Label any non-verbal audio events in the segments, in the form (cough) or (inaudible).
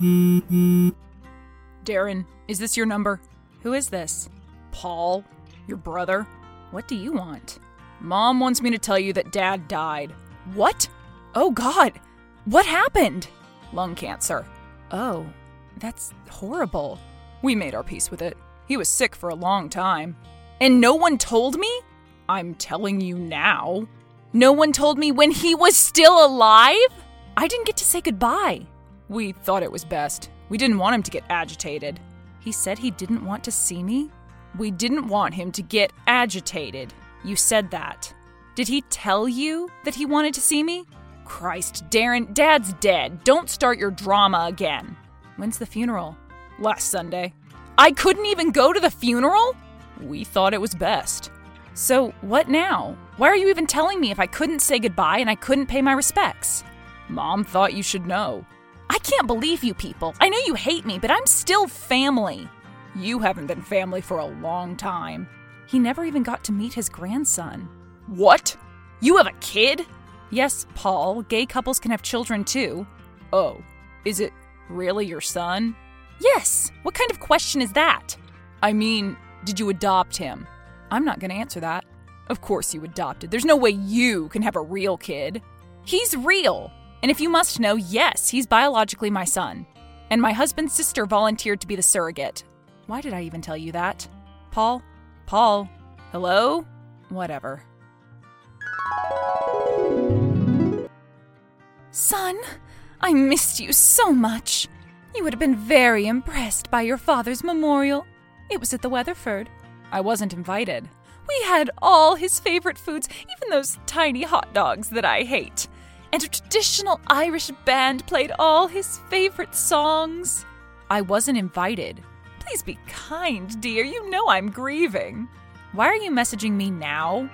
Darren, is this your number? Who is this? Paul, your brother? What do you want? Mom wants me to tell you that Dad died. What? Oh, God. What happened? Lung cancer. Oh, that's horrible. We made our peace with it. He was sick for a long time. And no one told me? I'm telling you now. No one told me when he was still alive? I didn't get to say goodbye. We thought it was best. We didn't want him to get agitated. He said he didn't want to see me? We didn't want him to get agitated. You said that. Did he tell you that he wanted to see me? Christ, Darren, Dad's dead. Don't start your drama again. When's the funeral? Last Sunday. I couldn't even go to the funeral? We thought it was best. So, what now? Why are you even telling me if I couldn't say goodbye and I couldn't pay my respects? Mom thought you should know. I can't believe you people. I know you hate me, but I'm still family. You haven't been family for a long time. He never even got to meet his grandson. What? You have a kid? Yes, Paul. Gay couples can have children too. Oh, is it really your son? Yes. What kind of question is that? I mean, did you adopt him? I'm not going to answer that. Of course you adopted. There's no way you can have a real kid. He's real. And if you must know, yes, he's biologically my son. And my husband's sister volunteered to be the surrogate. Why did I even tell you that? Paul? Paul? Hello? Whatever. Son, I missed you so much. You would have been very impressed by your father's memorial. It was at the Weatherford. I wasn't invited. We had all his favorite foods, even those tiny hot dogs that I hate. And a traditional Irish band played all his favorite songs. I wasn't invited. Please be kind, dear. You know I'm grieving. Why are you messaging me now?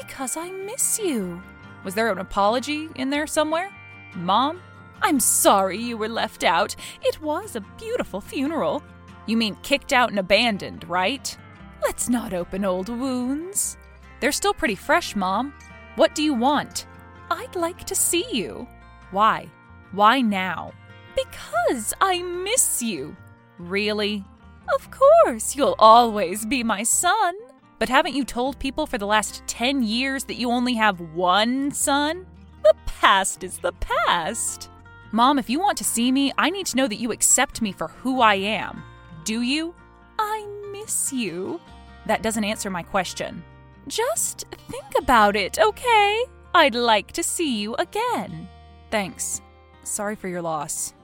Because I miss you. Was there an apology in there somewhere? Mom? I'm sorry you were left out. It was a beautiful funeral. You mean kicked out and abandoned, right? Let's not open old wounds. They're still pretty fresh, Mom. What do you want? I'd like to see you. Why? Why now? Because I miss you. Really? Of course, you'll always be my son. But haven't you told people for the last 10 years that you only have one son? The past is the past. Mom, if you want to see me, I need to know that you accept me for who I am. Do you? I miss you. That doesn't answer my question. Just think about it, okay? I'd like to see you again. Thanks. Sorry for your loss.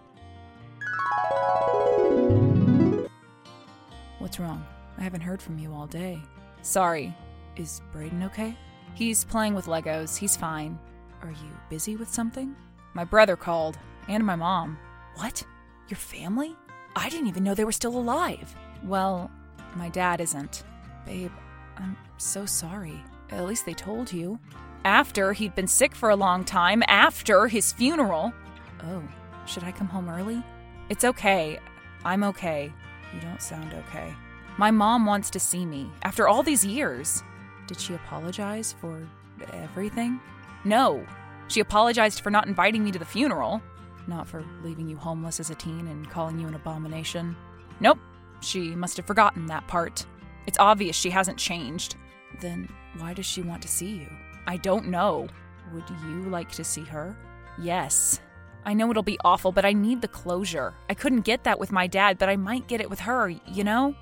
What's wrong? I haven't heard from you all day. Sorry. Is Braden okay? He's playing with Legos. He's fine. Are you busy with something? My brother called, and my mom. What? Your family? I didn't even know they were still alive. Well, my dad isn't. Babe, I'm so sorry. At least they told you. After he'd been sick for a long time, after his funeral. Oh, should I come home early? It's okay. I'm okay. You don't sound okay. My mom wants to see me after all these years. Did she apologize for everything? No. She apologized for not inviting me to the funeral, not for leaving you homeless as a teen and calling you an abomination. Nope. She must have forgotten that part. It's obvious she hasn't changed. Then why does she want to see you? I don't know. Would you like to see her? Yes. I know it'll be awful, but I need the closure. I couldn't get that with my dad, but I might get it with her, you know?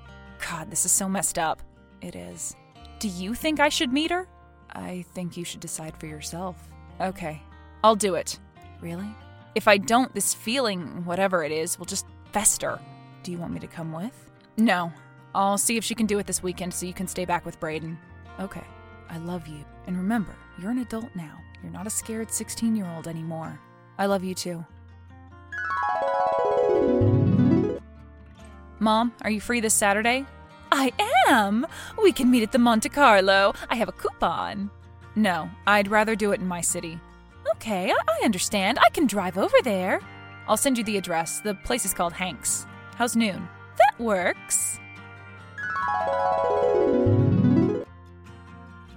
God, this is so messed up. It is. Do you think I should meet her? I think you should decide for yourself. Okay, I'll do it. Really? If I don't, this feeling, whatever it is, will just fester. Do you want me to come with? No. I'll see if she can do it this weekend so you can stay back with Braden. Okay. I love you. And remember, you're an adult now. You're not a scared 16 year old anymore. I love you too. Mom, are you free this Saturday? I am! We can meet at the Monte Carlo. I have a coupon. No, I'd rather do it in my city. Okay, I, I understand. I can drive over there. I'll send you the address. The place is called Hanks. How's noon? That works.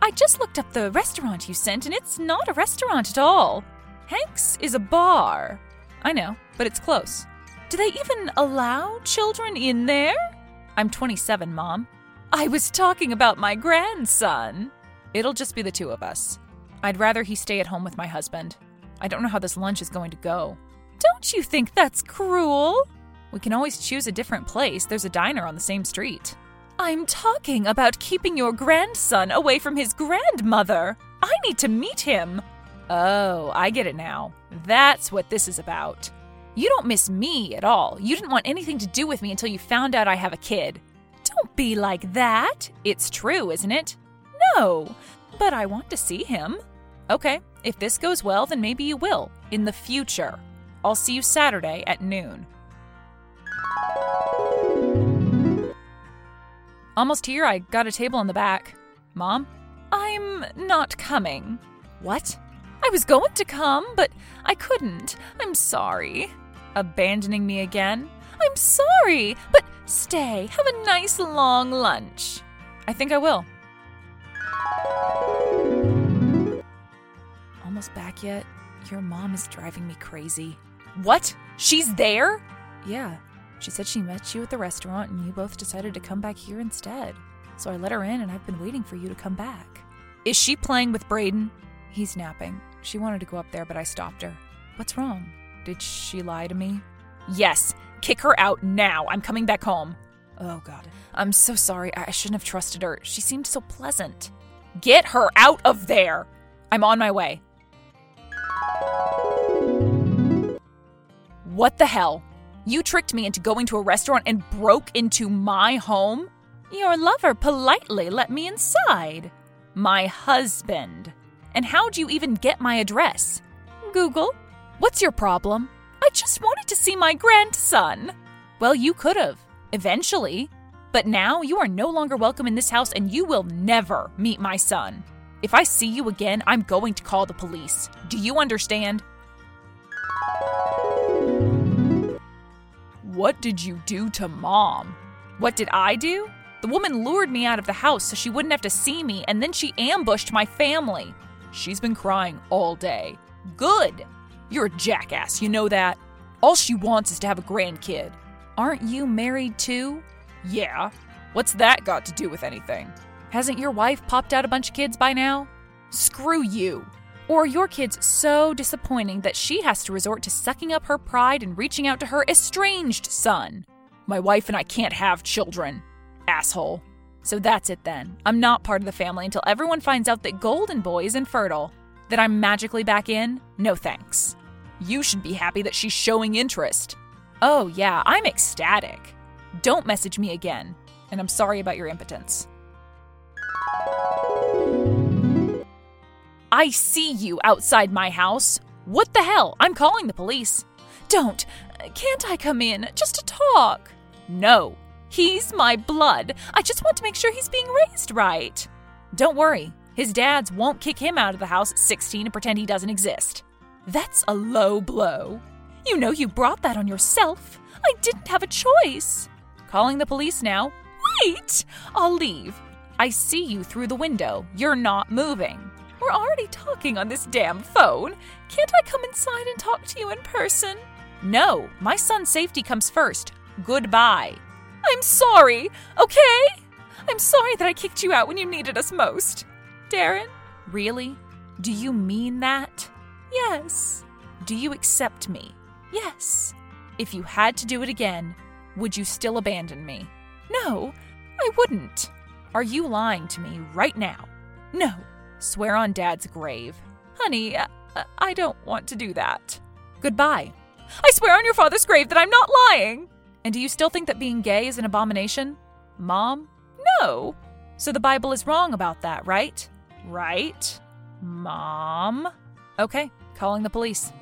I just looked up the restaurant you sent, and it's not a restaurant at all. Hanks is a bar. I know, but it's close. Do they even allow children in there? I'm 27, Mom. I was talking about my grandson. It'll just be the two of us. I'd rather he stay at home with my husband. I don't know how this lunch is going to go. Don't you think that's cruel? We can always choose a different place. There's a diner on the same street. I'm talking about keeping your grandson away from his grandmother. I need to meet him. Oh, I get it now. That's what this is about. You don't miss me at all. You didn't want anything to do with me until you found out I have a kid. Don't be like that. It's true, isn't it? No, but I want to see him. Okay, if this goes well, then maybe you will in the future. I'll see you Saturday at noon. Almost here, I got a table in the back. Mom? I'm not coming. What? I was going to come, but I couldn't. I'm sorry. Abandoning me again? I'm sorry, but stay. Have a nice long lunch. I think I will. Almost back yet? Your mom is driving me crazy. What? She's there? Yeah. She said she met you at the restaurant and you both decided to come back here instead. So I let her in and I've been waiting for you to come back. Is she playing with Braden? He's napping. She wanted to go up there, but I stopped her. What's wrong? Did she lie to me? Yes. Kick her out now. I'm coming back home. Oh, God. I'm so sorry. I shouldn't have trusted her. She seemed so pleasant. Get her out of there. I'm on my way. What the hell? You tricked me into going to a restaurant and broke into my home? Your lover politely let me inside. My husband. And how'd you even get my address? Google. What's your problem? I just wanted to see my grandson. Well, you could have, eventually. But now you are no longer welcome in this house and you will never meet my son. If I see you again, I'm going to call the police. Do you understand? What did you do to mom? What did I do? The woman lured me out of the house so she wouldn't have to see me, and then she ambushed my family. She's been crying all day. Good. You're a jackass, you know that? All she wants is to have a grandkid. Aren't you married too? Yeah. What's that got to do with anything? Hasn't your wife popped out a bunch of kids by now? Screw you. Or your kid's so disappointing that she has to resort to sucking up her pride and reaching out to her estranged son. My wife and I can't have children. Asshole. So that's it then. I'm not part of the family until everyone finds out that Golden Boy is infertile. That I'm magically back in? No thanks. You should be happy that she's showing interest. Oh, yeah, I'm ecstatic. Don't message me again. And I'm sorry about your impotence. I see you outside my house. What the hell? I'm calling the police. Don't. Can't I come in just to talk? No. He's my blood. I just want to make sure he's being raised right. Don't worry. His dads won't kick him out of the house at 16 and pretend he doesn't exist. That's a low blow. You know you brought that on yourself. I didn't have a choice. Calling the police now. Wait! I'll leave. I see you through the window. You're not moving. We're already talking on this damn phone. Can't I come inside and talk to you in person? No, my son's safety comes first. Goodbye. I'm sorry, okay? I'm sorry that I kicked you out when you needed us most. Darren? Really? Do you mean that? Yes. Do you accept me? Yes. If you had to do it again, would you still abandon me? No, I wouldn't. Are you lying to me right now? No. Swear on Dad's grave. Honey, I, I don't want to do that. Goodbye. I swear on your father's grave that I'm not lying. And do you still think that being gay is an abomination? Mom? No. So the Bible is wrong about that, right? Right? Mom? Okay, calling the police.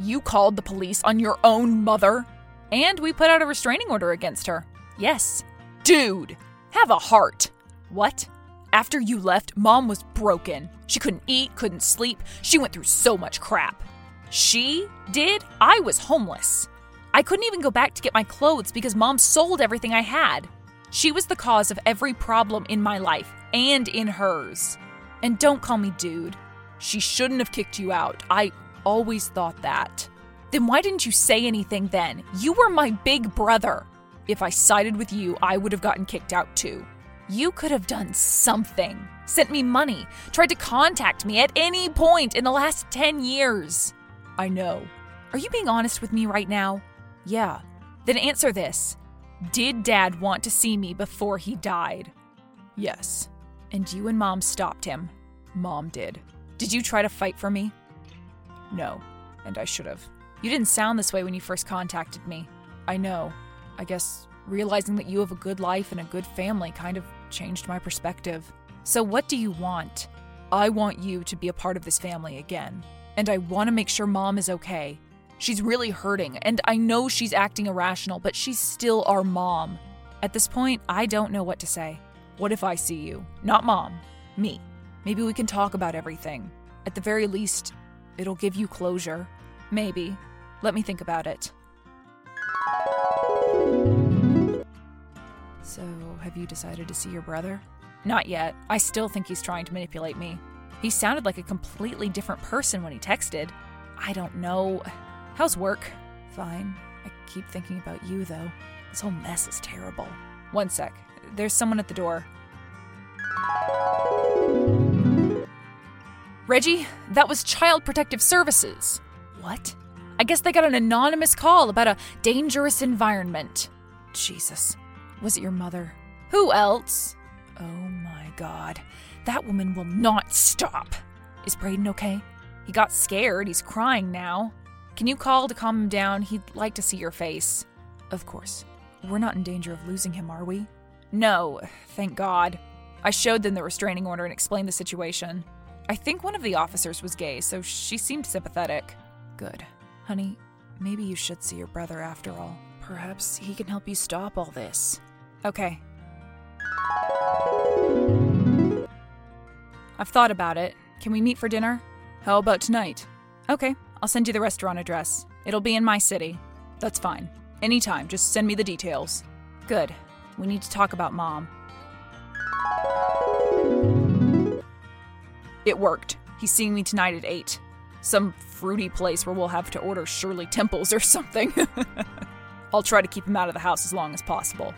You called the police on your own mother? And we put out a restraining order against her. Yes. Dude, have a heart. What? After you left, mom was broken. She couldn't eat, couldn't sleep. She went through so much crap. She did? I was homeless. I couldn't even go back to get my clothes because mom sold everything I had. She was the cause of every problem in my life and in hers. And don't call me dude. She shouldn't have kicked you out. I always thought that. Then why didn't you say anything then? You were my big brother. If I sided with you, I would have gotten kicked out too. You could have done something. Sent me money, tried to contact me at any point in the last 10 years. I know. Are you being honest with me right now? Yeah. Then answer this Did dad want to see me before he died? Yes. And you and mom stopped him? Mom did. Did you try to fight for me? No. And I should have. You didn't sound this way when you first contacted me. I know. I guess realizing that you have a good life and a good family kind of changed my perspective. So, what do you want? I want you to be a part of this family again. And I want to make sure mom is okay. She's really hurting, and I know she's acting irrational, but she's still our mom. At this point, I don't know what to say. What if I see you? Not mom, me. Maybe we can talk about everything. At the very least, it'll give you closure. Maybe. Let me think about it. So, have you decided to see your brother? Not yet. I still think he's trying to manipulate me. He sounded like a completely different person when he texted. I don't know. How's work? Fine. I keep thinking about you, though. This whole mess is terrible. One sec. There's someone at the door. Reggie, that was Child Protective Services. What? I guess they got an anonymous call about a dangerous environment. Jesus. Was it your mother? Who else? Oh my god. That woman will not stop. Is Braden okay? He got scared. He's crying now. Can you call to calm him down? He'd like to see your face. Of course. We're not in danger of losing him, are we? No, thank God. I showed them the restraining order and explained the situation. I think one of the officers was gay, so she seemed sympathetic. Good. Honey, maybe you should see your brother after all. Perhaps he can help you stop all this. Okay. I've thought about it. Can we meet for dinner? How about tonight? Okay, I'll send you the restaurant address. It'll be in my city. That's fine. Anytime, just send me the details. Good. We need to talk about mom. It worked. He's seeing me tonight at 8. Some fruity place where we'll have to order Shirley Temples or something. (laughs) I'll try to keep him out of the house as long as possible.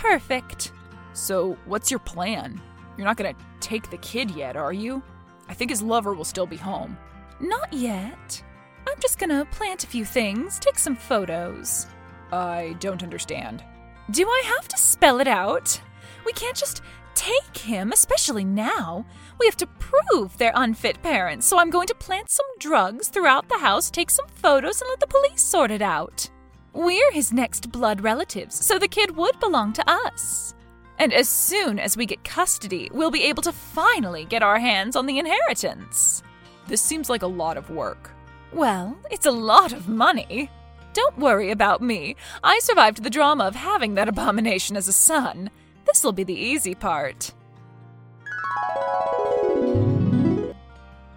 Perfect. So, what's your plan? You're not gonna take the kid yet, are you? I think his lover will still be home. Not yet. I'm just gonna plant a few things, take some photos. I don't understand. Do I have to spell it out? We can't just take him, especially now. We have to prove they're unfit parents, so I'm going to plant some drugs throughout the house, take some photos, and let the police sort it out. We're his next blood relatives, so the kid would belong to us. And as soon as we get custody, we'll be able to finally get our hands on the inheritance. This seems like a lot of work. Well, it's a lot of money. Don't worry about me. I survived the drama of having that abomination as a son. This'll be the easy part.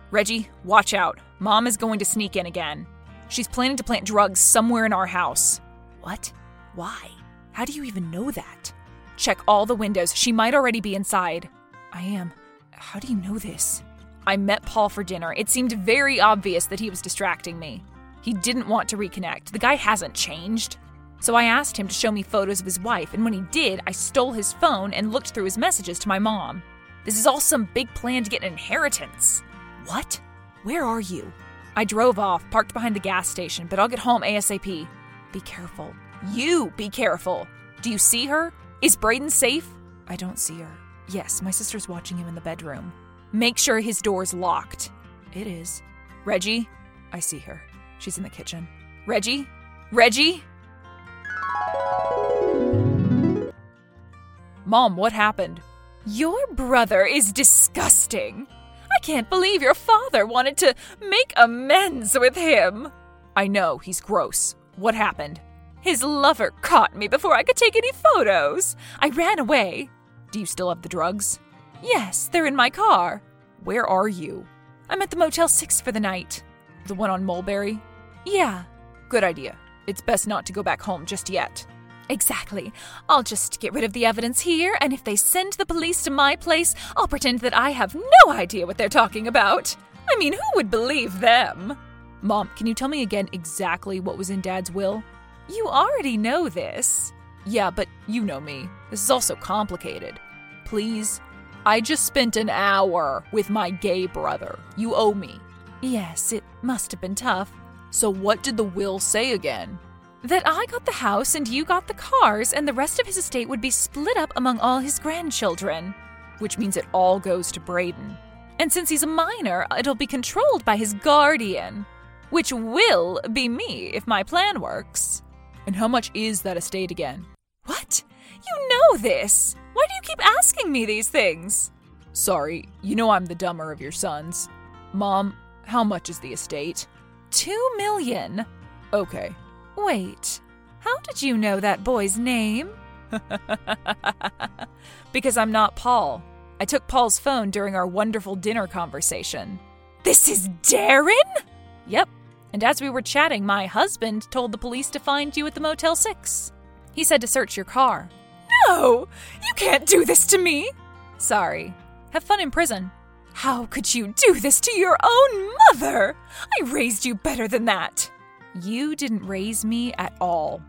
Reggie, watch out. Mom is going to sneak in again. She's planning to plant drugs somewhere in our house. What? Why? How do you even know that? Check all the windows. She might already be inside. I am. How do you know this? I met Paul for dinner. It seemed very obvious that he was distracting me. He didn't want to reconnect. The guy hasn't changed. So I asked him to show me photos of his wife, and when he did, I stole his phone and looked through his messages to my mom. This is all some big plan to get an inheritance. What? Where are you? I drove off, parked behind the gas station, but I'll get home ASAP. Be careful. You be careful. Do you see her? Is Braden safe? I don't see her. Yes, my sister's watching him in the bedroom. Make sure his door's locked. It is. Reggie? I see her. She's in the kitchen. Reggie? Reggie? Mom, what happened? Your brother is disgusting. Can't believe your father wanted to make amends with him. I know, he's gross. What happened? His lover caught me before I could take any photos. I ran away. Do you still have the drugs? Yes, they're in my car. Where are you? I'm at the Motel 6 for the night. The one on Mulberry? Yeah. Good idea. It's best not to go back home just yet. Exactly. I'll just get rid of the evidence here, and if they send the police to my place, I'll pretend that I have no idea what they're talking about. I mean, who would believe them? Mom, can you tell me again exactly what was in Dad's will? You already know this. Yeah, but you know me. This is also complicated. Please? I just spent an hour with my gay brother. You owe me. Yes, it must have been tough. So, what did the will say again? That I got the house and you got the cars, and the rest of his estate would be split up among all his grandchildren. Which means it all goes to Braden. And since he's a minor, it'll be controlled by his guardian, which will be me if my plan works. And how much is that estate again? What? You know this! Why do you keep asking me these things? Sorry, you know I'm the dumber of your sons. Mom, how much is the estate? Two million. Okay. Wait, how did you know that boy's name? (laughs) because I'm not Paul. I took Paul's phone during our wonderful dinner conversation. This is Darren? Yep. And as we were chatting, my husband told the police to find you at the Motel 6. He said to search your car. No! You can't do this to me! Sorry. Have fun in prison. How could you do this to your own mother? I raised you better than that. You didn't raise me at all.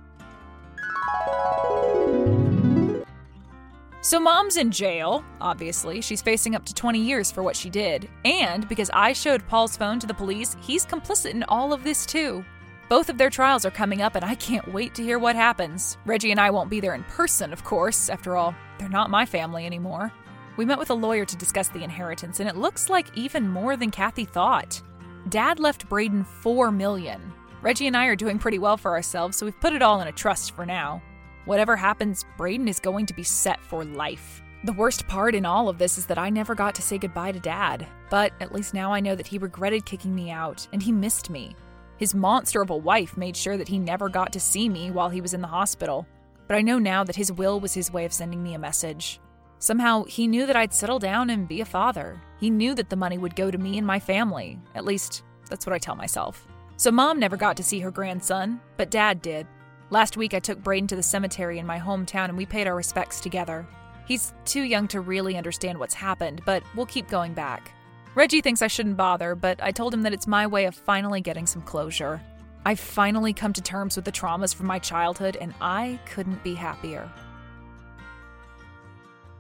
So, mom's in jail, obviously. She's facing up to 20 years for what she did. And because I showed Paul's phone to the police, he's complicit in all of this too. Both of their trials are coming up, and I can't wait to hear what happens. Reggie and I won't be there in person, of course. After all, they're not my family anymore. We met with a lawyer to discuss the inheritance, and it looks like even more than Kathy thought. Dad left Braden four million. Reggie and I are doing pretty well for ourselves, so we've put it all in a trust for now. Whatever happens, Braden is going to be set for life. The worst part in all of this is that I never got to say goodbye to Dad, but at least now I know that he regretted kicking me out and he missed me. His monster of a wife made sure that he never got to see me while he was in the hospital. But I know now that his will was his way of sending me a message. Somehow, he knew that I'd settle down and be a father. He knew that the money would go to me and my family. At least, that's what I tell myself. So, mom never got to see her grandson, but dad did, Last week, I took Braden to the cemetery in my hometown and we paid our respects together. He's too young to really understand what's happened, but we'll keep going back. Reggie thinks I shouldn't bother, but I told him that it's my way of finally getting some closure. I've finally come to terms with the traumas from my childhood, and I couldn't be happier.